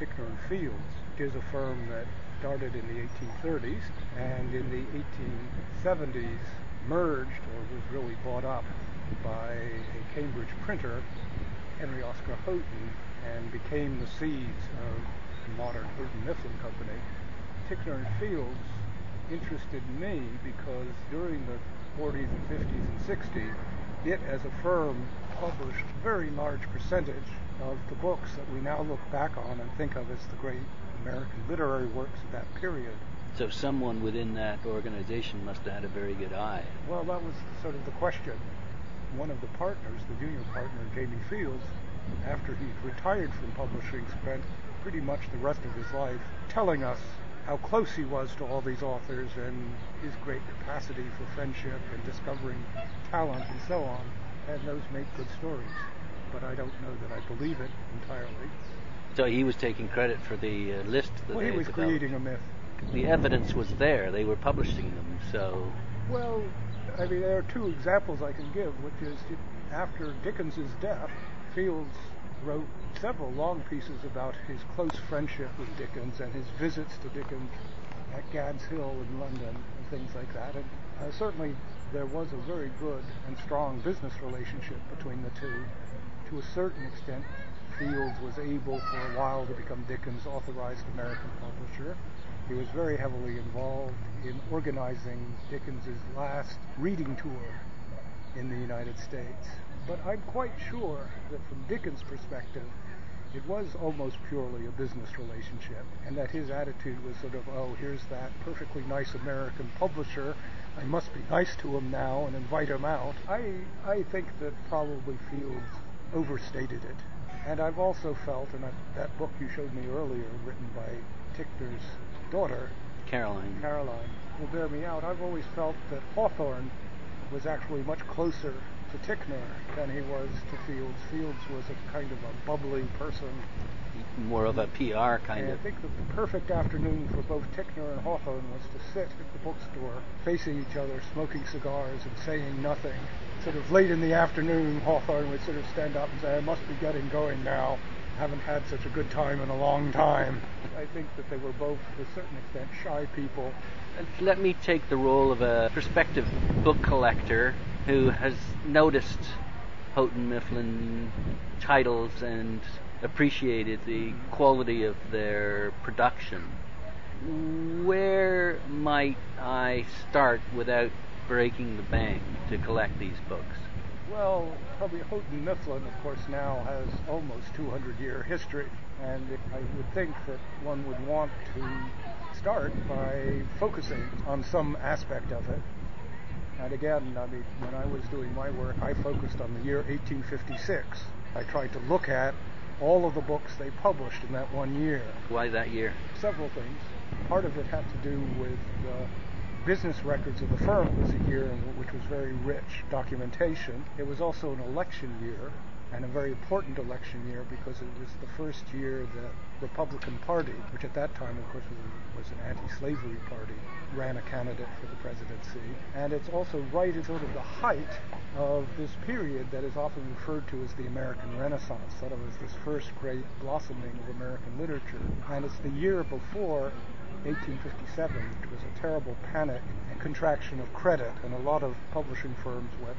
And Fields, is a firm that started in the 1830s and in the 1870s merged or was really bought up by a Cambridge printer, Henry Oscar Houghton, and became the seeds of the modern Houghton Mifflin Company. Ticknor and Fields interested me because during the 40s and 50s and 60s, it as a firm published a very large percentage of the books that we now look back on and think of as the great American literary works of that period. So someone within that organization must have had a very good eye. Well, that was sort of the question. One of the partners, the junior partner, Jamie Fields, after he retired from publishing, spent pretty much the rest of his life telling us how close he was to all these authors and his great capacity for friendship and discovering talent and so on. And those make good stories. But I don't know that I believe it entirely. So he was taking credit for the uh, list that well, he was developed. creating a myth. The evidence was there. They were publishing them. So well, I mean, there are two examples I can give, which is after Dickens's death, Fields wrote several long pieces about his close friendship with Dickens and his visits to Dickens at Gad's Hill in London and things like that. And uh, certainly there was a very good and strong business relationship between the two. To a certain extent, Fields was able for a while to become Dickens' authorized American publisher. He was very heavily involved in organizing Dickens' last reading tour in the United States. But I'm quite sure that from Dickens' perspective, it was almost purely a business relationship, and that his attitude was sort of, oh, here's that perfectly nice American publisher. I must be nice to him now and invite him out. I, I think that probably Fields overstated it. And I've also felt, and I, that book you showed me earlier, written by Ticknor's daughter, Caroline. Caroline, will bear me out. I've always felt that Hawthorne was actually much closer to Ticknor than he was to Fields. Fields was a kind of a bubbly person. More of a PR kind and of. I think that the perfect afternoon for both Ticknor and Hawthorne was to sit at the bookstore, facing each other, smoking cigars and saying nothing. Sort of late in the afternoon, Hawthorne would sort of stand up and say, I must be getting going now. I Haven't had such a good time in a long time. I think that they were both, to a certain extent, shy people. Let me take the role of a prospective book collector who has noticed Houghton Mifflin titles and appreciated the quality of their production. Where might I start without breaking the bank to collect these books? Well, probably Houghton Mifflin, of course, now has almost 200 year history, and I would think that one would want to start by focusing on some aspect of it. And again, I mean, when I was doing my work, I focused on the year 1856. I tried to look at all of the books they published in that one year. Why that year? Several things. Part of it had to do with the business records of the firm. It was a year in which was very rich documentation. It was also an election year, and a very important election year because it was the first year that the Republican Party, which at that time, of course, was, was an anti-slavery party, ran a candidate for the presidency. And it's also right at sort of the height of this period that is often referred to as the American Renaissance, sort of as this first great blossoming of American literature. And it's the year before 1857, which was a terrible panic and contraction of credit, and a lot of publishing firms went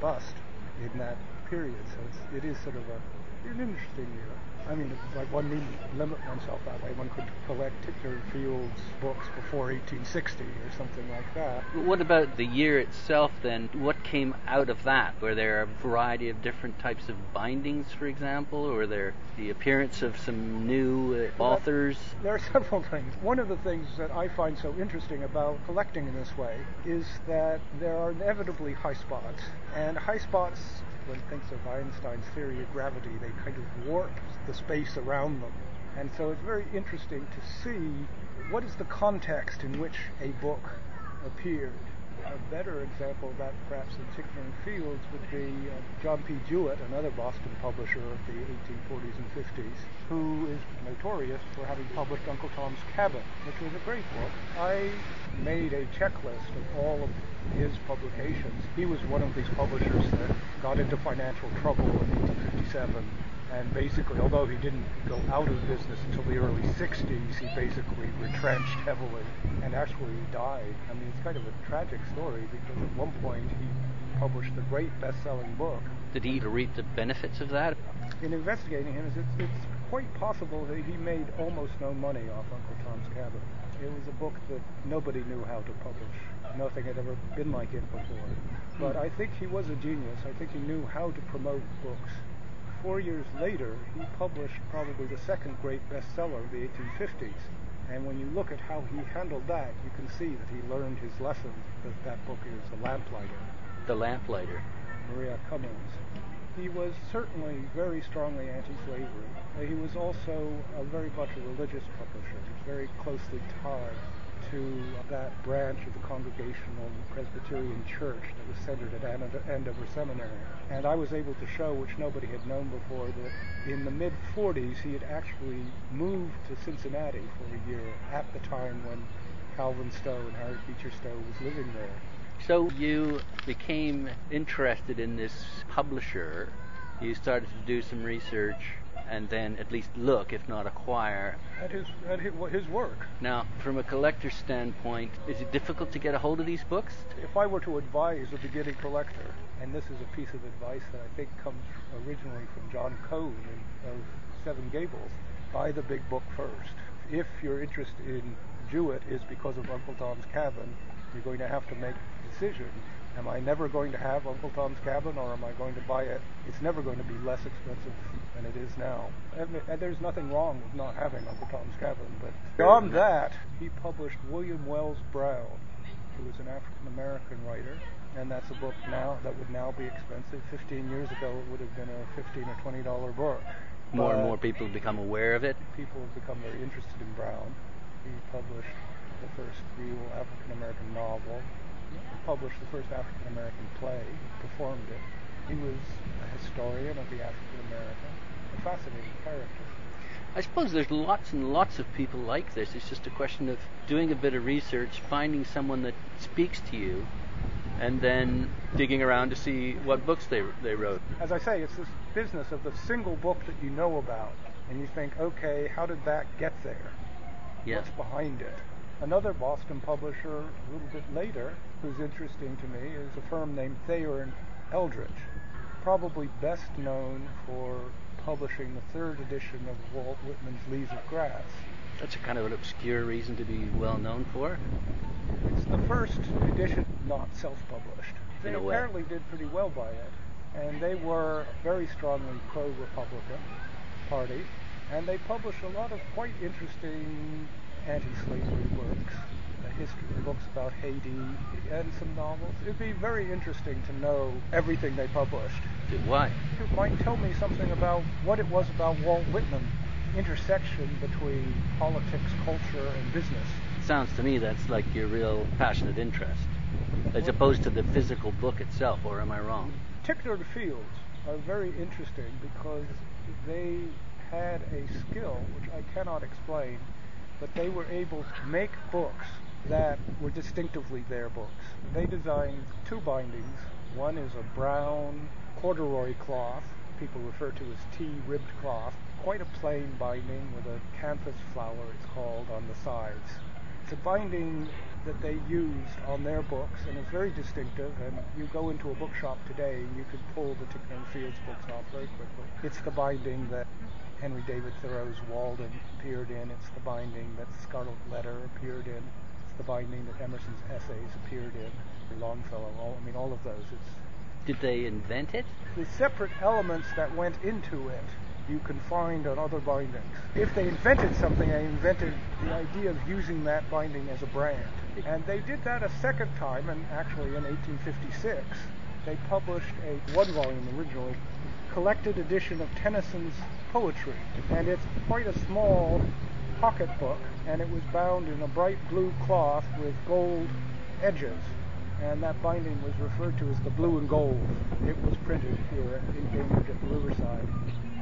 bust in that period. So it's, it is sort of a, an interesting year. I mean, like one needn't limit oneself that way. One could collect Ticknor Fields books before 1860 or something like that. But What about the year itself then? What came out of that? Were there a variety of different types of bindings, for example? Or there the appearance of some new uh, authors? There are several things. One of the things that I find so interesting about collecting in this way is that there are inevitably high spots. And high spots one thinks of Einstein's theory of gravity, they kind of warp the space around them. And so it's very interesting to see what is the context in which a book appeared. A better example of that, perhaps, in Ticknor and Fields would be uh, John P. Jewett, another Boston publisher of the 1840s and 50s, who is notorious for having published Uncle Tom's Cabin, which was a great book. I made a checklist of all of his publications. He was one of these publishers that got into financial trouble in 1857 And basically, although he didn't go out of business until the early 60s, he basically retrenched heavily and actually died. I mean, it's kind of a tragic story because at one point he published a great best-selling book. Did he reap the benefits of that? In investigating him, it's, it's quite possible that he made almost no money off Uncle Tom's Cabin. It was a book that nobody knew how to publish. Nothing had ever been like it before. But I think he was a genius. I think he knew how to promote books. Four years later, he published probably the second great bestseller of the 1850s. And when you look at how he handled that, you can see that he learned his lesson, that that book is The Lamplighter. The Lamplighter. Maria Cummins. He was certainly very strongly anti-slavery. He was also a very much a religious publisher. He was very closely tied to uh, that branch of the Congregational Presbyterian Church that was centered at Andover Seminary. And I was able to show, which nobody had known before, that in the mid 40s he had actually moved to Cincinnati for a year at the time when Calvin Stowe and Harriet Beecher Stowe was living there. So you became interested in this publisher. You started to do some research and then at least look, if not acquire. At his, at his work. Now, from a collector's standpoint, is it difficult to get a hold of these books? If I were to advise a beginning collector, and this is a piece of advice that I think comes originally from John Kohn of Seven Gables, buy the big book first. If your interest in Jewett is because of Uncle Tom's Cabin, you're going to have to make a decision. Am I never going to have Uncle Tom's Cabin or am I going to buy it? It's never going to be less expensive than it is now. And, and there's nothing wrong with not having Uncle Tom's Cabin, but beyond that, he published William Wells Brown, who was an African American writer, and that's a book now that would now be expensive. 15 years ago, it would have been a 15 or 20 dollar book. More and more people become aware of it. People have become very interested in Brown. He published the first real African American novel, published the first African American play, performed it. He was a historian of the African American, a fascinating character. I suppose there's lots and lots of people like this. It's just a question of doing a bit of research, finding someone that speaks to you, and then digging around to see what books they they wrote. As I say, it's this business of the single book that you know about, and you think, okay, how did that get there? Yeah. What's behind it? Another Boston publisher a little bit later, who's interesting to me, is a firm named Thayer and Eldridge, probably best known for publishing the third edition of Walt Whitman's Leaves of Grass. That's a kind of an obscure reason to be well known for. It's the first edition not self-published. They In a way. apparently did pretty well by it, and they were very strongly pro-Republican party, and they published a lot of quite interesting anti-slavery uh, history books about Haiti, and some novels. It'd be very interesting to know everything they published. Why? It might tell me something about what it was about Walt Whitman, intersection between politics, culture, and business. Sounds to me that's like your real passionate interest, as opposed to the physical book itself. Or am I wrong? Ticknor Fields are very interesting because they had a skill which I cannot explain, but they were able to make books that were distinctively their books. They designed two bindings. One is a brown corduroy cloth, people refer to as tea ribbed cloth, quite a plain binding with a canthus flower, it's called, on the sides. It's a binding that they used on their books and it's very distinctive and you go into a bookshop today and you could pull the Ticknor and Fields books off very quickly. It's the binding that Henry David Thoreau's Walden appeared in. It's the binding that Scarlet Letter appeared in. It's the binding that Emerson's essays appeared in. Longfellow, all, I mean all of those. It's Did they invent it? the separate elements that went into it you can find on other bindings. If they invented something, they invented the idea of using that binding as a brand. And they did that a second time, and actually in 1856, they published a one volume originally collected edition of Tennyson's poetry. And it's quite a small pocket book, and it was bound in a bright blue cloth with gold edges and that binding was referred to as the blue and gold. It was printed here in Cambridge at the Riverside.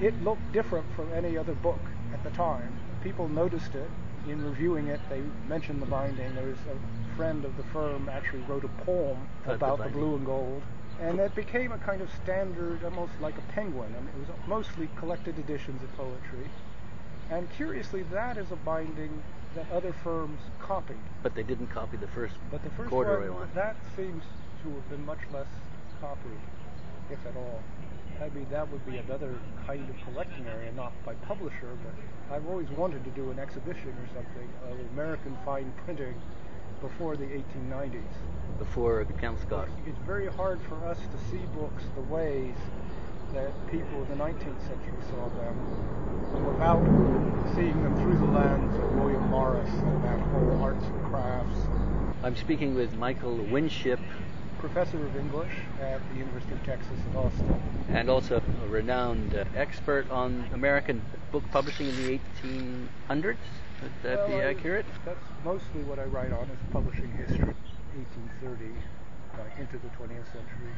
It looked different from any other book at the time. People noticed it. In reviewing it, they mentioned the binding. There was a friend of the firm actually wrote a poem About the about the binding. blue and gold. And it became a kind of standard, almost like a penguin. I mean, it was mostly collected editions of poetry. And curiously, that is a binding that other firms copied. But they didn't copy the first But the first corduroy one, one. that seems to have been much less copied, if at all. I mean, that would be another kind of collecting area, not by publisher, but I've always wanted to do an exhibition or something of American fine printing before the 1890s. Before Kelmscott. It's very hard for us to see books the ways that people of the 19th century saw them without seeing them through the lens of William Morris and that whole arts and crafts. I'm speaking with Michael Winship Professor of English at the University of Texas at Austin. and also a renowned uh, expert on American book publishing in the 1800s. Would that be Well, I- accurate? That's mostly what I write on is publishing history, 1830 uh, into the 20th century.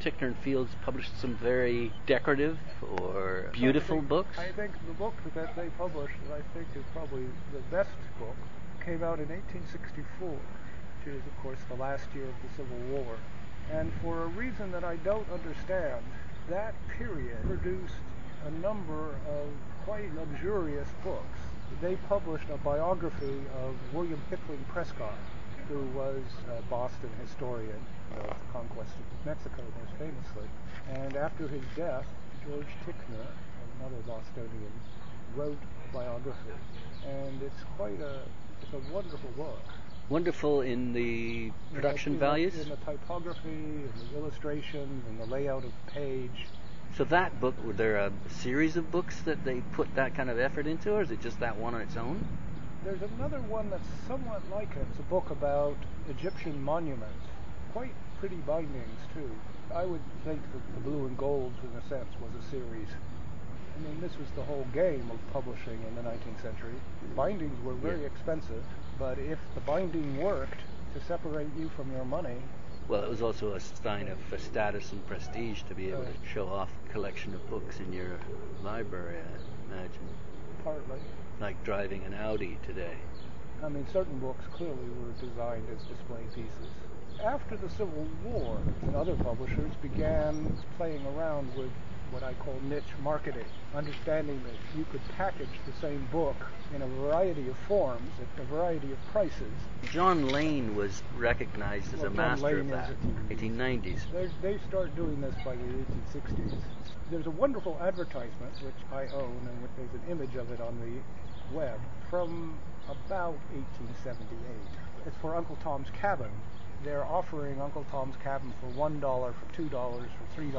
Ticknor and Fields published some very decorative or beautiful I think- books. I think the book that they published, that I think is probably the best book, came out in 1864, which is, of course, the last year of the Civil War. And for a reason that I don't understand, that period produced a number of quite luxurious books. They published a biography of William Hickling Prescott, who was a Boston historian of the conquest of Mexico most famously. And after his death, George Ticknor, another Bostonian, wrote a biography. And it's quite a, it's a wonderful book. Wonderful in the production In the- values. In the typography, and the illustrations, and the layout of the page. So that book, were there a series of books that they put that kind of effort into, or is it just that one on its own? There's another one that's somewhat like it. It's a book about Egyptian monuments. Quite pretty bindings, too. I would think that the Blue and Golds, in a sense, was a series. I mean, this was the whole game of publishing in the 19th century. Bindings were very Yeah. expensive, but if the binding worked to separate you from your money, Well, it was also a sign of status and prestige to be able to show off a collection of books in your library, I imagine. partly. Like driving an Audi today. I mean, certain books clearly were designed as display pieces. After the Civil War, other publishers began playing around with what I call niche marketing, understanding that you could package the same book in a variety of forms at a variety of prices. John Lane was recognized as Well, a master Lane of that. a- 1890s. They, they start doing this by the 1860s. There's a wonderful advertisement, which I own, and which there's an image of it on the web, from about 1878. It's for Uncle Tom's Cabin. They're offering Uncle Tom's Cabin for $1, for $2, for $3,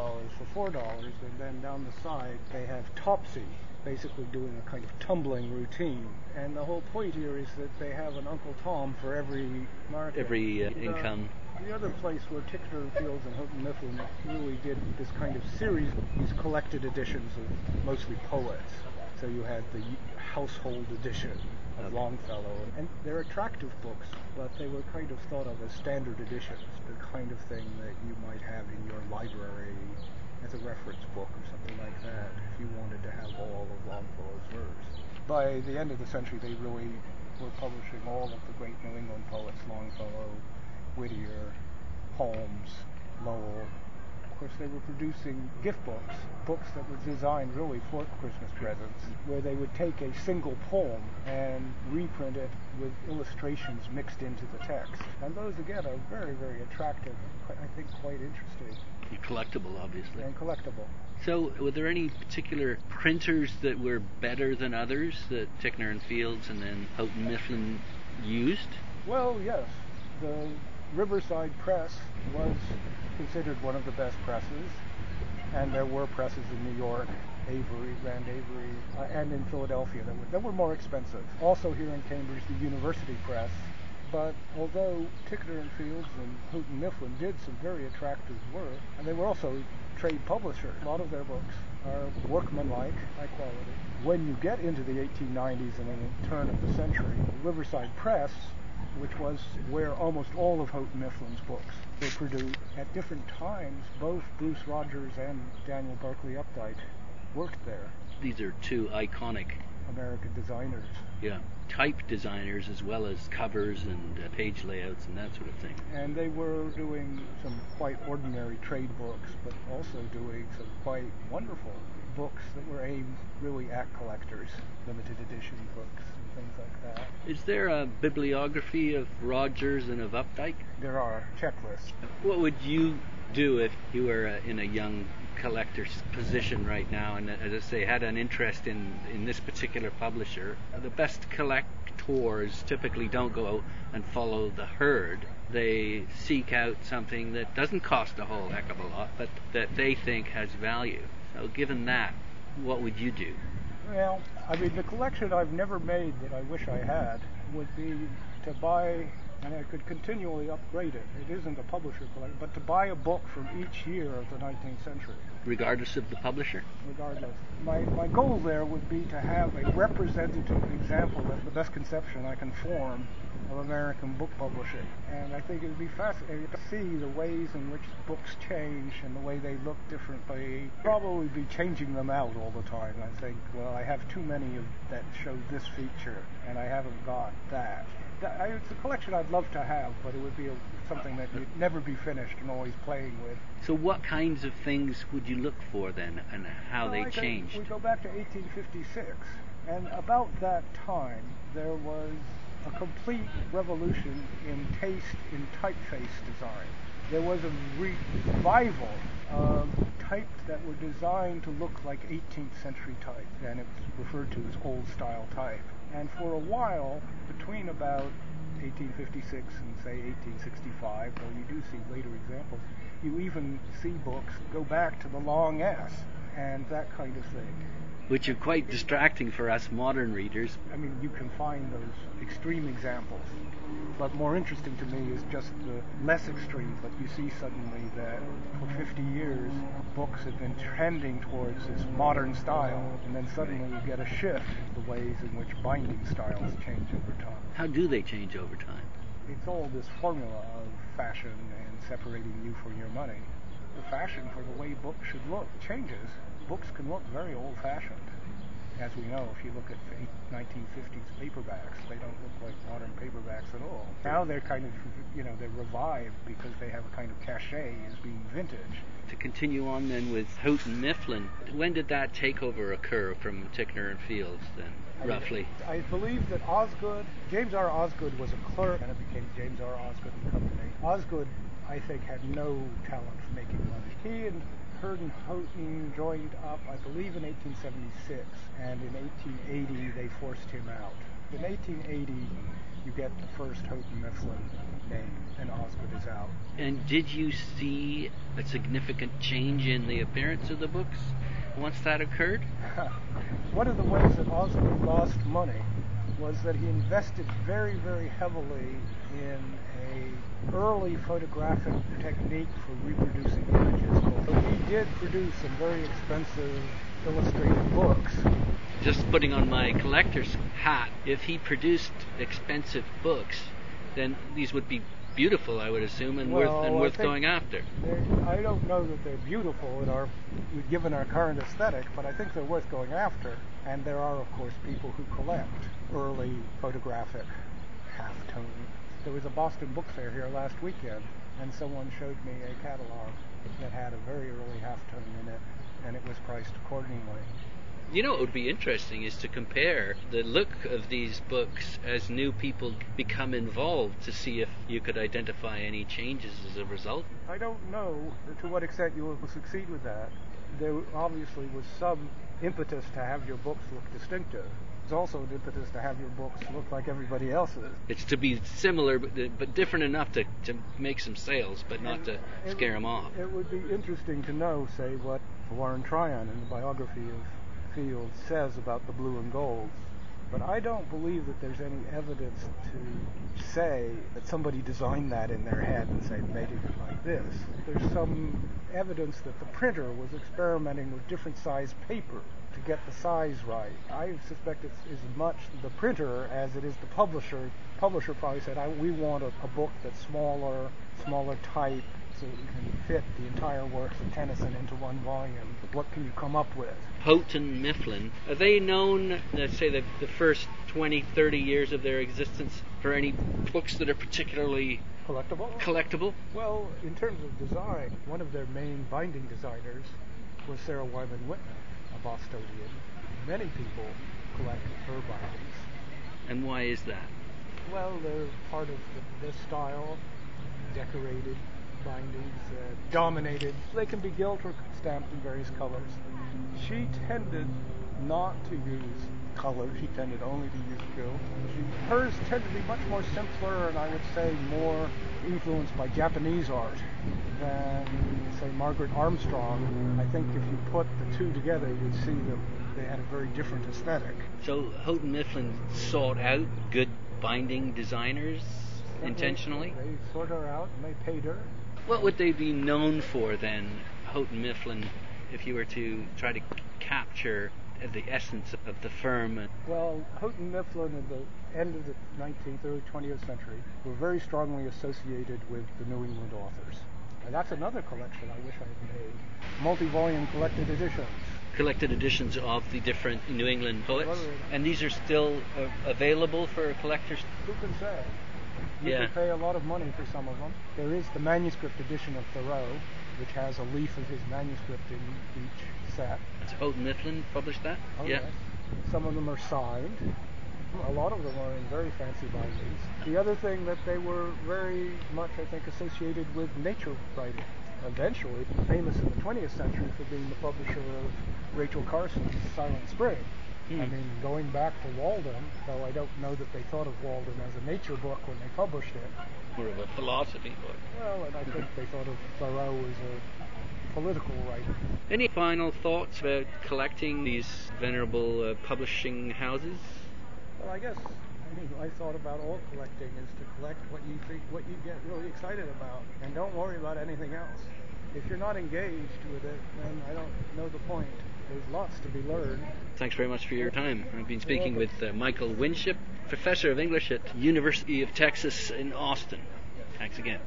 for $4, and then down the side they have Topsy, basically doing a kind of tumbling routine. And the whole point here is that they have an Uncle Tom for every market. Every uh, The- income. the other place where Ticknor and Fields and Houghton Mifflin really did this kind of series, these collected editions of mostly poets. So you had the household edition of Okay. Longfellow, and they're attractive books, but they were kind of thought of as standard editions, the kind of thing that you might have in your library as a reference book or something like that, if you wanted to have all of Longfellow's verse. By the end of the century, they really were publishing all of the great New England poets, Longfellow, Whittier, Holmes, Lowell. Of course, they were producing gift books, books that were designed really for Christmas presents, where they would take a single poem and reprint it with illustrations mixed into the text. And those, again, are very, very attractive, and I think quite interesting And collectible, obviously. and collectible. So, were there any particular printers that were better than others that Ticknor and Fields and then Houghton Mifflin used? Well, yes. The Riverside Press was considered one of the best presses, and there were presses in New York, Avery, Rand Avery, uh, and in Philadelphia that were, that were more expensive. Also here in Cambridge, the University Press. But although Ticknor and Fields and Houghton Mifflin did some very attractive work, and they were also trade publishers, a lot of their books are workmanlike, high quality. When you get into the 1890s and the turn of the century, Riverside Press which was where almost all of Houghton Mifflin's books were produced. At different times, both Bruce Rogers and Daniel Berkeley Updike worked there. These are two iconic American designers. Yeah, type designers as well as covers and uh, page layouts and that sort of thing. And they were doing some quite ordinary trade books, but also doing some quite wonderful books that were aimed really at collectors, limited edition books things like that. Is there a bibliography of Rogers and of Updike? There are checklists. What would you do if you were uh, in a young collector's position right now and as I say had an interest in in this particular publisher the best collectors typically don't go and follow the herd they seek out something that doesn't cost a whole heck of a lot but that they think has value so given that what would you do well I mean the collection I've never made that I wish I had would be to buy and I could continually upgrade it. It isn't a publisher collection, but to buy a book from each year of the 19th century. Regardless of the publisher? Regardless. My, my goal there would be to have a representative example of the best conception I can form of American book publishing. And I think it would be fascinating to see the ways in which books change and the way they look differently. Probably be changing them out all the time. I think, well, I have too many of that show this feature, and I haven't got that that, I, uh, it's a collection I'd love to have, but it would be a, something that you'd never be finished and always playing with. So, what kinds of things would you look for then, and how well, they I changed? We go back to 1856, and about that time there was a complete revolution in taste in typeface design. There was a revival of types that were designed to look like 18th century type, and it's referred to as old style type. And for a while, between about 1856 and say 1865, though you do see later examples, you even see books go back to the long S and that kind of thing which are quite distracting for us modern readers. I mean, you can find those extreme examples. But more interesting to me is just the less extreme, but you see suddenly that for 50 years, books have been trending towards this modern style, and then suddenly you get a shift in the ways in which binding styles change over time. How do they change over time? It's all this formula of fashion and separating you from your money. The fashion for the way books should look changes books can look very old-fashioned. As we know, if you look at 1950s paperbacks, they don't look like modern paperbacks at all. Now they're kind of, you know, they're revived because they have a kind of cachet as being vintage. To continue on then with Houghton Mifflin, when did that takeover occur from Ticknor and Fields then, I roughly? I believe that Osgood, James R. Osgood was a clerk and it became James R. Osgood and Company. Osgood, I think, had no talent for making money. He and Hurd and Houghton joined up, I believe, in 1876, and in 1880 they forced him out. In 1880, you get the first Houghton Mifflin name, and Osgood is out. And did you see a significant change in the appearance of the books once that occurred? One of the ways that Osgood lost money was that he invested very, very heavily in a early photographic technique for reproducing images. So he did produce some very expensive illustrated books. Just putting on my collector's hat, if he produced expensive books, then these would be beautiful, I would assume, and well, worth and worth going after. I don't know that they're beautiful in our given our current aesthetic, but I think they're worth going after. And there are, of course, people who collect early photographic halftone. There was a Boston book fair here last weekend, and someone showed me a catalog that had a very early halftone in it, and it was priced accordingly. You know, what would be interesting is to compare the look of these books as new people become involved to see if you could identify any changes as a result. I don't know to what extent you will succeed with that. There obviously was some impetus to have your books look distinctive. There's also an impetus to have your books look like everybody else's. It's to be similar but, but different enough to, to make some sales, but not to It- scare them off. It would be interesting to know, say, what Warren Tryon in the biography of Fields says about the blue and golds. But I don't believe that there's any evidence to say that somebody designed that in their head and say made it like this. There's some evidence that the printer was experimenting with different size paper to get the size right. I suspect it's as much the printer as it is the publisher. Publisher probably said, "We want a, a book that's smaller, smaller type, so that you can fit the entire works of Tennyson into one volume. What can you come up with? Houghton Mifflin, are they known, let's say, the, the first 20, 30 years of their existence for any books that are particularly Collectible? collectible? Well, in terms of design, one of their main binding designers was Sarah Wyman Whitman, a Bostonian. Many people collect her bindings. And why is that? Well, they're part of the, style, decorated bindings, uh, dominated. They can be gilt or stamped in various colors. She tended not to use color. She tended only to use gilt. She, hers tended to be much more simpler and I would say more influenced by Japanese art than, say, Margaret Armstrong. I think if you put the two together, you'd see that they had a very different aesthetic. So Houghton Mifflin sought out good binding designers intentionally? They, they sought her out and they paid her. What would they be known for then, Houghton Mifflin, if you were to try to capture the essence of the firm? Well, Houghton Mifflin at the end of the 19th, early 20th century were very strongly associated with the New England authors. And that's another collection I wish I had made. Multi-volume collected editions. Collected editions of the different New England poets, and these are still uh, available for collectors. Who can say? You Yeah. can pay a lot of money for some of them. There is the manuscript edition of Thoreau, which has a leaf of his manuscript in each set. Has Houghton Mifflin published that? Oh, yeah. yes. Some of them are signed. A lot of them are in very fancy bindings. The other thing that they were very much, I think, associated with nature writing. Eventually, famous in the 20th century for being the publisher of Rachel Carson's Silent Spring. Hmm. I mean, going back to Walden, though I don't know that they thought of Walden as a nature book when they published it. More of a philosophy book. Well, and I think they thought of Thoreau as a political writer. Any final thoughts about collecting these venerable uh, publishing houses? Well, I guess I mean, I thought about all collecting is to collect what you think, what you get really excited about, and don't worry about anything else. If you're not engaged with it, then I don't know the point. There's lots to be learned. Thanks very much for your time. I've been speaking with uh, Michael Winship, professor of English at University of Texas in Austin. Thanks again.